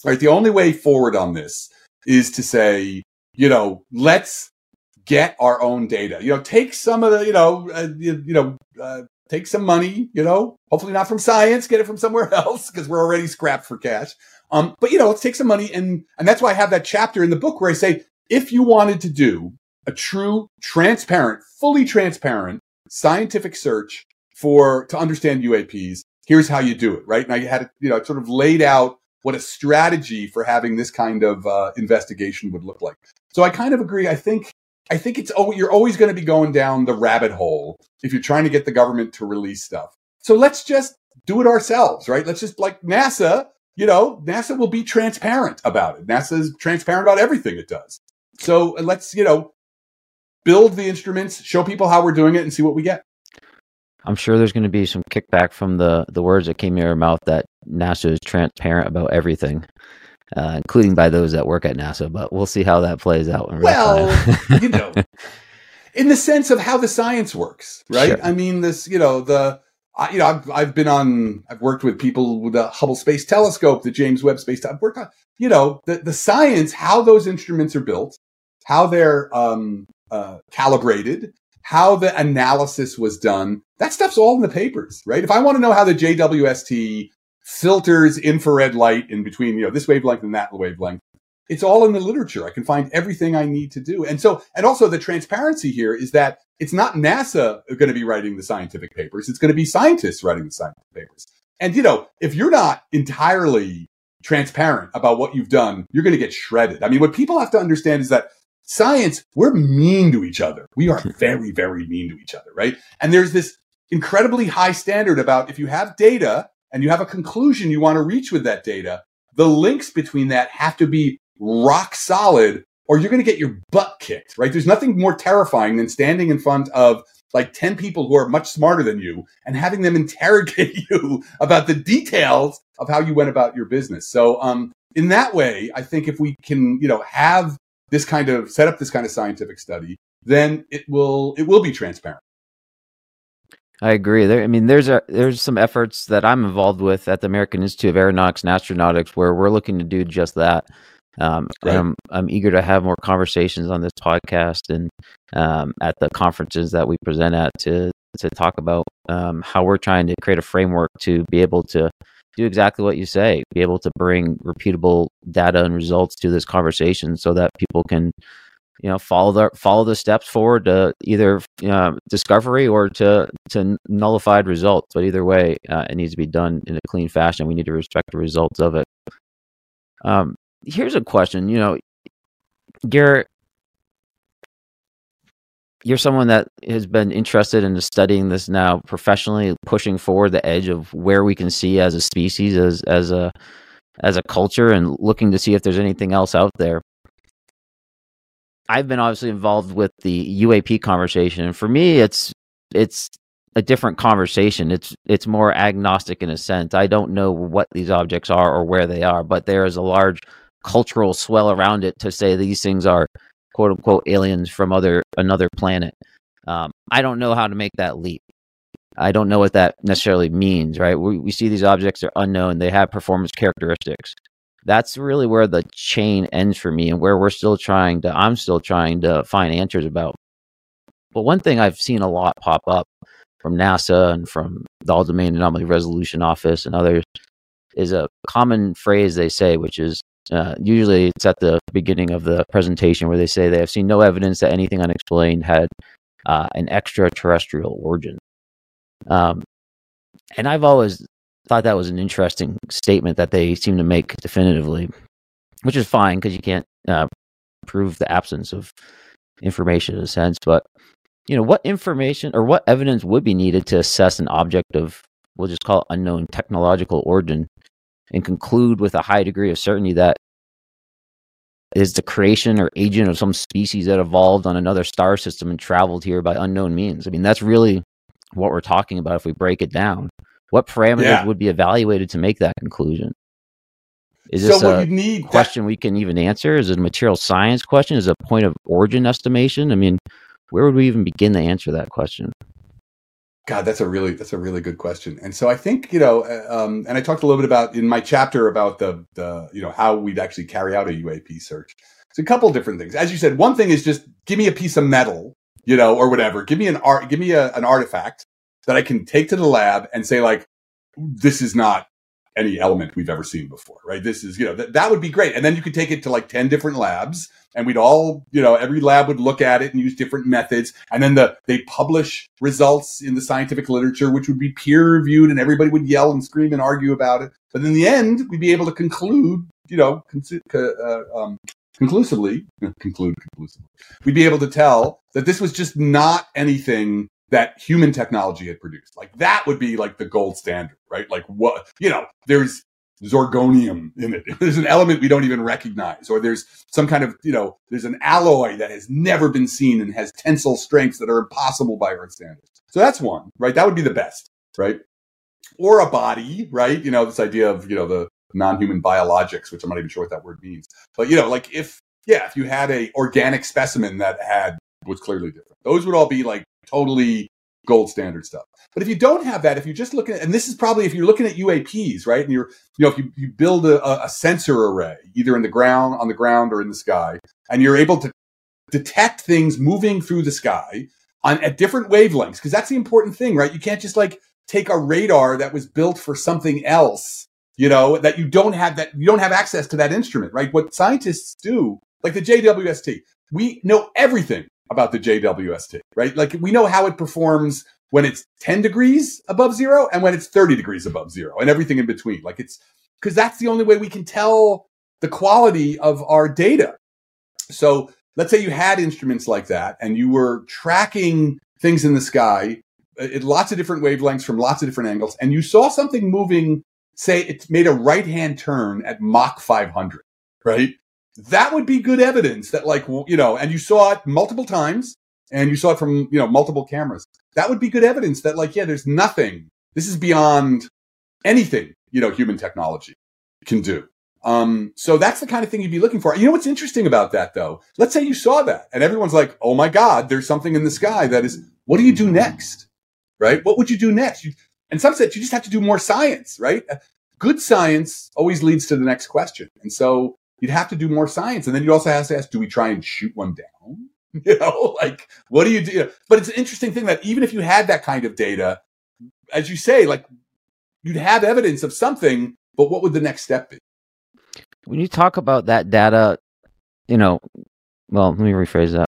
Right. The only way forward on this is to say, you know, let's get our own data. You know, take some of the, you know, uh, you, you, know, uh, take some money. You know, hopefully not from science, get it from somewhere (laughs) else because we're already scrapped for cash. Um, but you know, let's take some money and and that's why I have that chapter in the book where I say if you wanted to do a true, transparent, fully transparent scientific search for to understand UAPs, here's how you do it. Right now, you had you know sort of laid out what a strategy for having this kind of uh, investigation would look like. So I kind of agree. I think I think it's oh you're always going to be going down the rabbit hole if you're trying to get the government to release stuff. So let's just do it ourselves, right? Let's just like NASA, you know, NASA will be transparent about it. NASA is transparent about everything it does. So let's, you know, build the instruments, show people how we're doing it, and see what we get. I'm sure there's going to be some kickback from the the words that came in your mouth that NASA is transparent about everything, uh, including by those that work at NASA. But we'll see how that plays out. In well, you know, (laughs) in the sense of how the science works, right? Sure. I mean, this, you know, the I, you know, I've, I've been on, I've worked with people with the Hubble Space Telescope, the James Webb Space. I've worked on, you know, the, the science, how those instruments are built, how they're um, uh, calibrated, how the analysis was done. That stuff's all in the papers, right? If I want to know how the JWST filters infrared light in between, you know, this wavelength and that wavelength, it's all in the literature. I can find everything I need to do. And so, and also the transparency here is that it's not NASA going to be writing the scientific papers. It's going to be scientists writing the scientific papers. And, you know, if you're not entirely transparent about what you've done, you're going to get shredded. I mean, what people have to understand is that science, we're mean to each other. We are (laughs) very, very mean to each other, right? And there's this incredibly high standard about if you have data and you have a conclusion you want to reach with that data, the links between that have to be rock solid or you're going to get your butt kicked, right? There's nothing more terrifying than standing in front of like 10 people who are much smarter than you and having them (laughs) interrogate you about the details of how you went about your business. So, um, in that way, I think if we can, you know, have this kind of set up this kind of scientific study, then it will it will be transparent. I agree. There, I mean, there's a there's some efforts that I'm involved with at the American Institute of Aeronautics and Astronautics where we're looking to do just that. Um, right. I'm I'm eager to have more conversations on this podcast and um, at the conferences that we present at to to talk about um, how we're trying to create a framework to be able to do exactly what you say, be able to bring repeatable data and results to this conversation, so that people can you know follow the follow the steps forward to either uh, discovery or to to nullified results. But either way, uh, it needs to be done in a clean fashion. We need to respect the results of it. Um, here's a question. You know, Garrett, you're someone that has been interested in studying this now professionally, pushing forward the edge of where we can see as a species, as as a as a culture, and looking to see if there's anything else out there. I've been obviously involved with the UAP conversation, and for me, it's it's a different conversation. It's it's more agnostic in a sense. I don't know what these objects are or where they are, but there is a large cultural swell around it to say these things are quote unquote aliens from other another planet. Um, I don't know how to make that leap. I don't know what that necessarily means, right? We, we see these objects are unknown; they have performance characteristics. That's really where the chain ends for me, and where we're still trying to. I'm still trying to find answers about. But one thing I've seen a lot pop up from NASA and from the All Domain Anomaly Resolution Office and others is a common phrase they say, which is uh, usually it's at the beginning of the presentation where they say they have seen no evidence that anything unexplained had uh, an extraterrestrial origin. Um, and I've always thought that was an interesting statement that they seem to make definitively, which is fine because you can't uh, prove the absence of information in a sense. But you know, what information or what evidence would be needed to assess an object of, we'll just call it unknown technological origin and conclude with a high degree of certainty that is the creation or agent of some species that evolved on another star system and traveled here by unknown means. I mean, that's really what we're talking about if we break it down. What parameters yeah. would be evaluated to make that conclusion? Is this so a need question that- we can even answer? Is it a material science question? Is it a point of origin estimation? I mean, where would we even begin to answer that question? God, that's a really that's a really good question. And so I think you know, uh, um, and I talked a little bit about in my chapter about the the you know how we'd actually carry out a UAP search. It's a couple different things. As you said, one thing is just give me a piece of metal, you know, or whatever. Give me an art, give me a, an artifact that I can take to the lab and say like, this is not any element we've ever seen before, right? This is, you know, that, that would be great. And then you could take it to like 10 different labs and we'd all, you know, every lab would look at it and use different methods. And then the, they publish results in the scientific literature, which would be peer reviewed and everybody would yell and scream and argue about it. But in the end, we'd be able to conclude, you know, uh, um, conclusively, (laughs) conclude conclusively, we'd be able to tell that this was just not anything that human technology had produced. Like that would be like the gold standard, right? Like what, you know, there's zorgonium in it. (laughs) There's an element we don't even recognize, or there's some kind of, you know, there's an alloy that has never been seen and has tensile strengths that are impossible by Earth standards. So that's one, right? That would be the best, right? Or a body, right? You know, this idea of, you know, the non-human biologics, which I'm not even sure what that word means. But, you know, like if, yeah, if you had a organic specimen that had was clearly different, those would all be like totally gold standard stuff. But if you don't have that, if you're just looking at, and this is probably if you're looking at UAPs, right? And you're, you know, if you, you build a, a sensor array, either in the ground, on the ground or in the sky, and you're able to detect things moving through the sky on at different wavelengths, because that's the important thing, right? You can't just like take a radar that was built for something else, you know, that you don't have that you don't have access to that instrument, right? What scientists do, like the JWST, we know everything about the JWST, right? Like we know how it performs when it's 10 degrees above zero and when it's 30 degrees above zero and everything in between. Like it's because that's the only way we can tell the quality of our data. So let's say you had instruments like that and you were tracking things in the sky uh, at lots of different wavelengths from lots of different angles and you saw something moving, say it made a right hand turn at Mach 500, right? That would be good evidence that like, you know, and you saw it multiple times and you saw it from, you know, multiple cameras. That would be good evidence that like, yeah, there's nothing. This is beyond anything, you know, human technology can do. Um, so that's the kind of thing you'd be looking for. You know what's interesting about that though? Let's say you saw that and everyone's like, Oh my God, there's something in the sky that is, what do you do next? Right? What would you do next? You, and some said you just have to do more science, right? Good science always leads to the next question. And so you'd have to do more science. And then you also have to ask, do we try and shoot one down? (laughs) You know, like what do you do? But it's an interesting thing that even if you had that kind of data, as you say, like you'd have evidence of something, but what would the next step be? When you talk about that data, you know, well, let me rephrase that.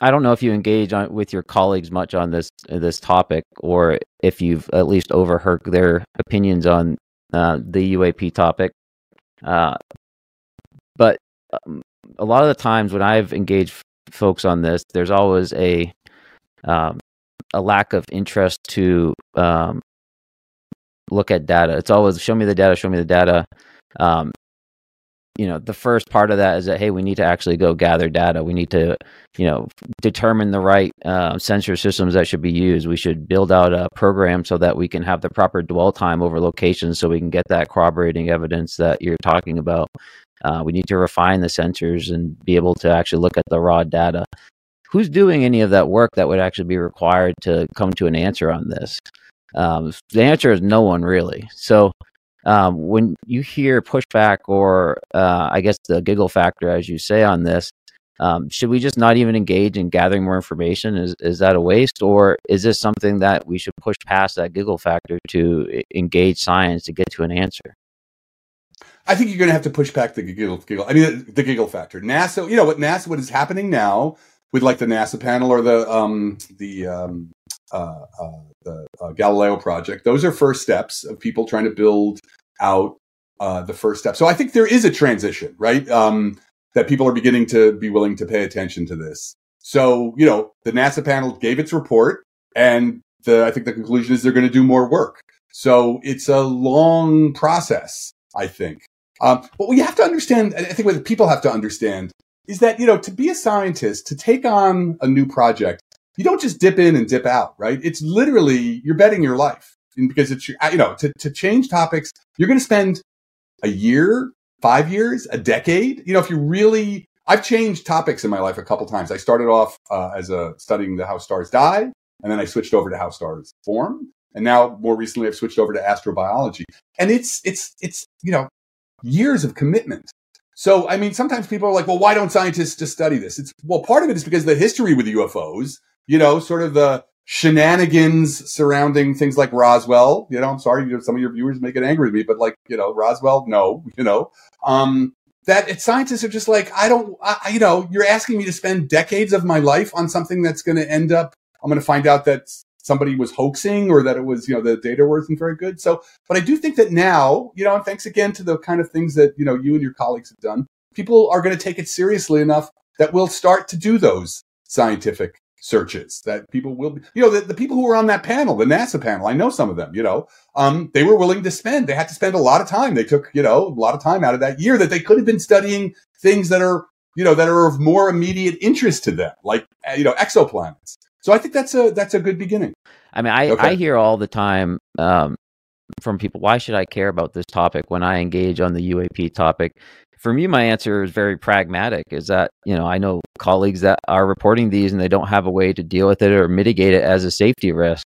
I don't know if you engage on, with your colleagues much on this this topic, or if you've at least overheard their opinions on uh, the UAP topic. Uh, but um, a lot of the times when I've engaged folks on this, there's always a um, a lack of interest to um, look at data. It's always show me the data, show me the data. Um, you know, the first part of that is that hey, we need to actually go gather data. We need to, you know, determine the right uh, sensor systems that should be used. We should build out a program so that we can have the proper dwell time over locations, so we can get that corroborating evidence that you're talking about. Uh, we need to refine the sensors and be able to actually look at the raw data. Who's doing any of that work that would actually be required to come to an answer on this? Um, the answer is no one really. So um, when you hear pushback or uh, I guess the giggle factor, as you say on this, um, should we just not even engage in gathering more information? Is is that a waste, or is this something that we should push past that giggle factor to engage science to get to an answer? I think you're going to have to push back the giggle, giggle. I mean, the, giggle factor. NASA, you know what NASA, what is happening now with like the NASA panel or the um, the um, uh, uh, the uh, Galileo project. Those are first steps of people trying to build out uh, the first step. So I think there is a transition, right? Um, that people are beginning to be willing to pay attention to this. So, you know, the NASA panel gave its report and the, I think the conclusion is they're going to do more work. So it's a long process, I think. Um, but what you have to understand, I think what people have to understand is that, you know, to be a scientist, to take on a new project, you don't just dip in and dip out, right? It's literally, you're betting your life and because it's, you know, to, to change topics, you're going to spend a year, five years, a decade. You know, if you really, I've changed topics in my life a couple times. I started off uh, as a studying the how stars die, and then I switched over to how stars form, and now more recently I've switched over to astrobiology. And it's it's it's you know years of commitment. So I mean, sometimes people are like, well, why don't scientists just study this? It's well, part of it is because the history with UFOs, you know, sort of the shenanigans surrounding things like Roswell. You know, I'm sorry, you know, some of your viewers make it angry with me, but like, you know, Roswell, no, you know, um, that it, scientists are just like, I don't, I, you know, you're asking me to spend decades of my life on something that's going to end up, I'm going to find out that somebody was hoaxing or that it was, you know, the data wasn't very good. So, but I do think that now, you know, and thanks again to the kind of things that, you know, you and your colleagues have done, people are going to take it seriously enough that we'll start to do those scientific searches that people will be, you know, the, the, people who were on that panel, the NASA panel, I know some of them, you know, um, they were willing to spend, they had to spend a lot of time. They took, you know, a lot of time out of that year that they could have been studying things that are, you know, that are of more immediate interest to them, like, uh, you know, exoplanets. So I think that's a, that's a good beginning. I mean, I, okay. I hear all the time, um, from people, why should I care about this topic when I engage on the UAP topic? for me, my answer is very pragmatic. Is that you know I know colleagues that are reporting these and they don't have a way to deal with it or mitigate it as a safety risk.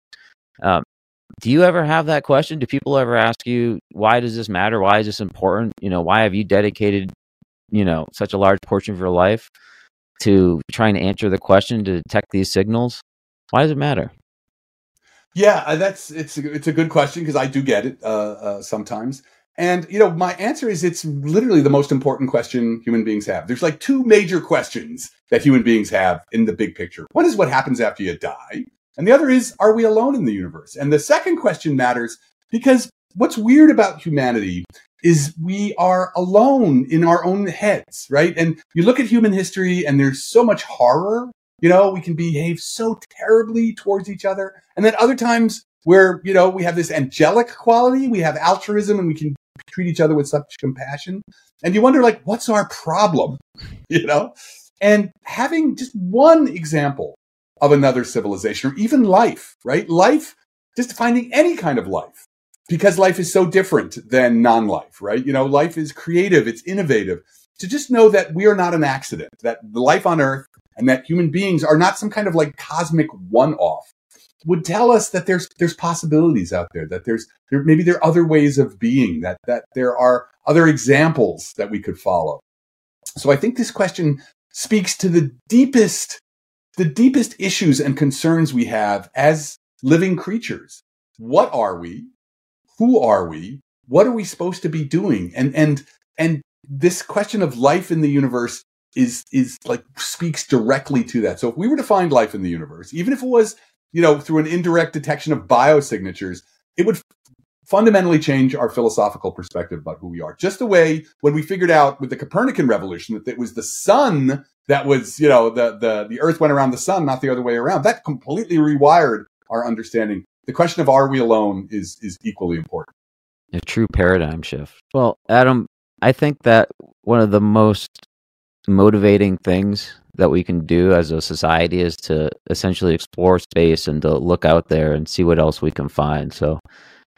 Um, do you ever have that question? Do people ever ask you why does this matter? Why is this important? You know, why have you dedicated you know such a large portion of your life to trying to answer the question to detect these signals? Why does it matter? Yeah, uh, that's it's it's a good question because I do get it uh, uh, sometimes. And, you know, my answer is it's literally the most important question human beings have. There's like two major questions that human beings have in the big picture. One is what happens after you die. And the other is, are we alone in the universe? And the second question matters because what's weird about humanity is we are alone in our own heads, right? And you look at human history and there's so much horror. You know, we can behave so terribly towards each other. And then other times where, you know, we have this angelic quality, we have altruism and we can treat each other with such compassion. And you wonder, like, what's our problem? (laughs) You know? And having just one example of another civilization or even life, right? Life, just finding any kind of life because life is so different than non life, right? You know, life is creative, it's innovative. To just know that we are not an accident, that life on earth and that human beings are not some kind of like cosmic one off would tell us that there's there's possibilities out there that there's there maybe there are other ways of being that that there are other examples that we could follow so i think this question speaks to the deepest the deepest issues and concerns we have as living creatures what are we who are we what are we supposed to be doing and and and this question of life in the universe is is like speaks directly to that so if we were to find life in the universe even if it was you know, through an indirect detection of biosignatures, it would fundamentally change our philosophical perspective about who we are. Just the way when we figured out with the Copernican revolution that it was the sun that was, you know, the the the earth went around the sun, not the other way around. That completely rewired our understanding. The question of are we alone is is equally important. A true paradigm shift. Well, Adam, I think that one of the most motivating things that we can do as a society is to essentially explore space and to look out there and see what else we can find. So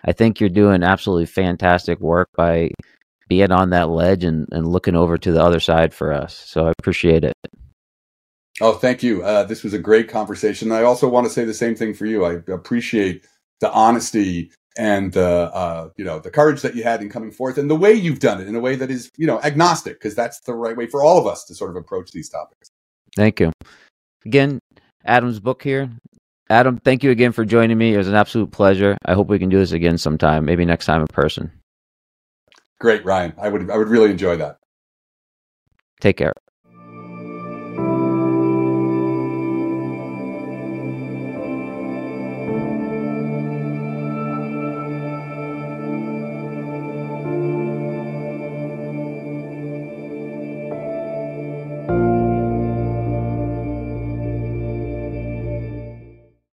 I think you're doing absolutely fantastic work by being on that ledge and, and looking over to the other side for us. So I appreciate it. Oh, thank you. Uh, this was a great conversation. I also want to say the same thing for you. I appreciate the honesty and the uh, you know the courage that you had in coming forth and the way you've done it in a way that is you know agnostic because that's the right way for all of us to sort of approach these topics. Thank you. Again, Adam's book here. Adam, thank you again for joining me. It was an absolute pleasure. I hope we can do this again sometime, maybe next time in person. Great, Ryan. I would I would really enjoy that. Take care.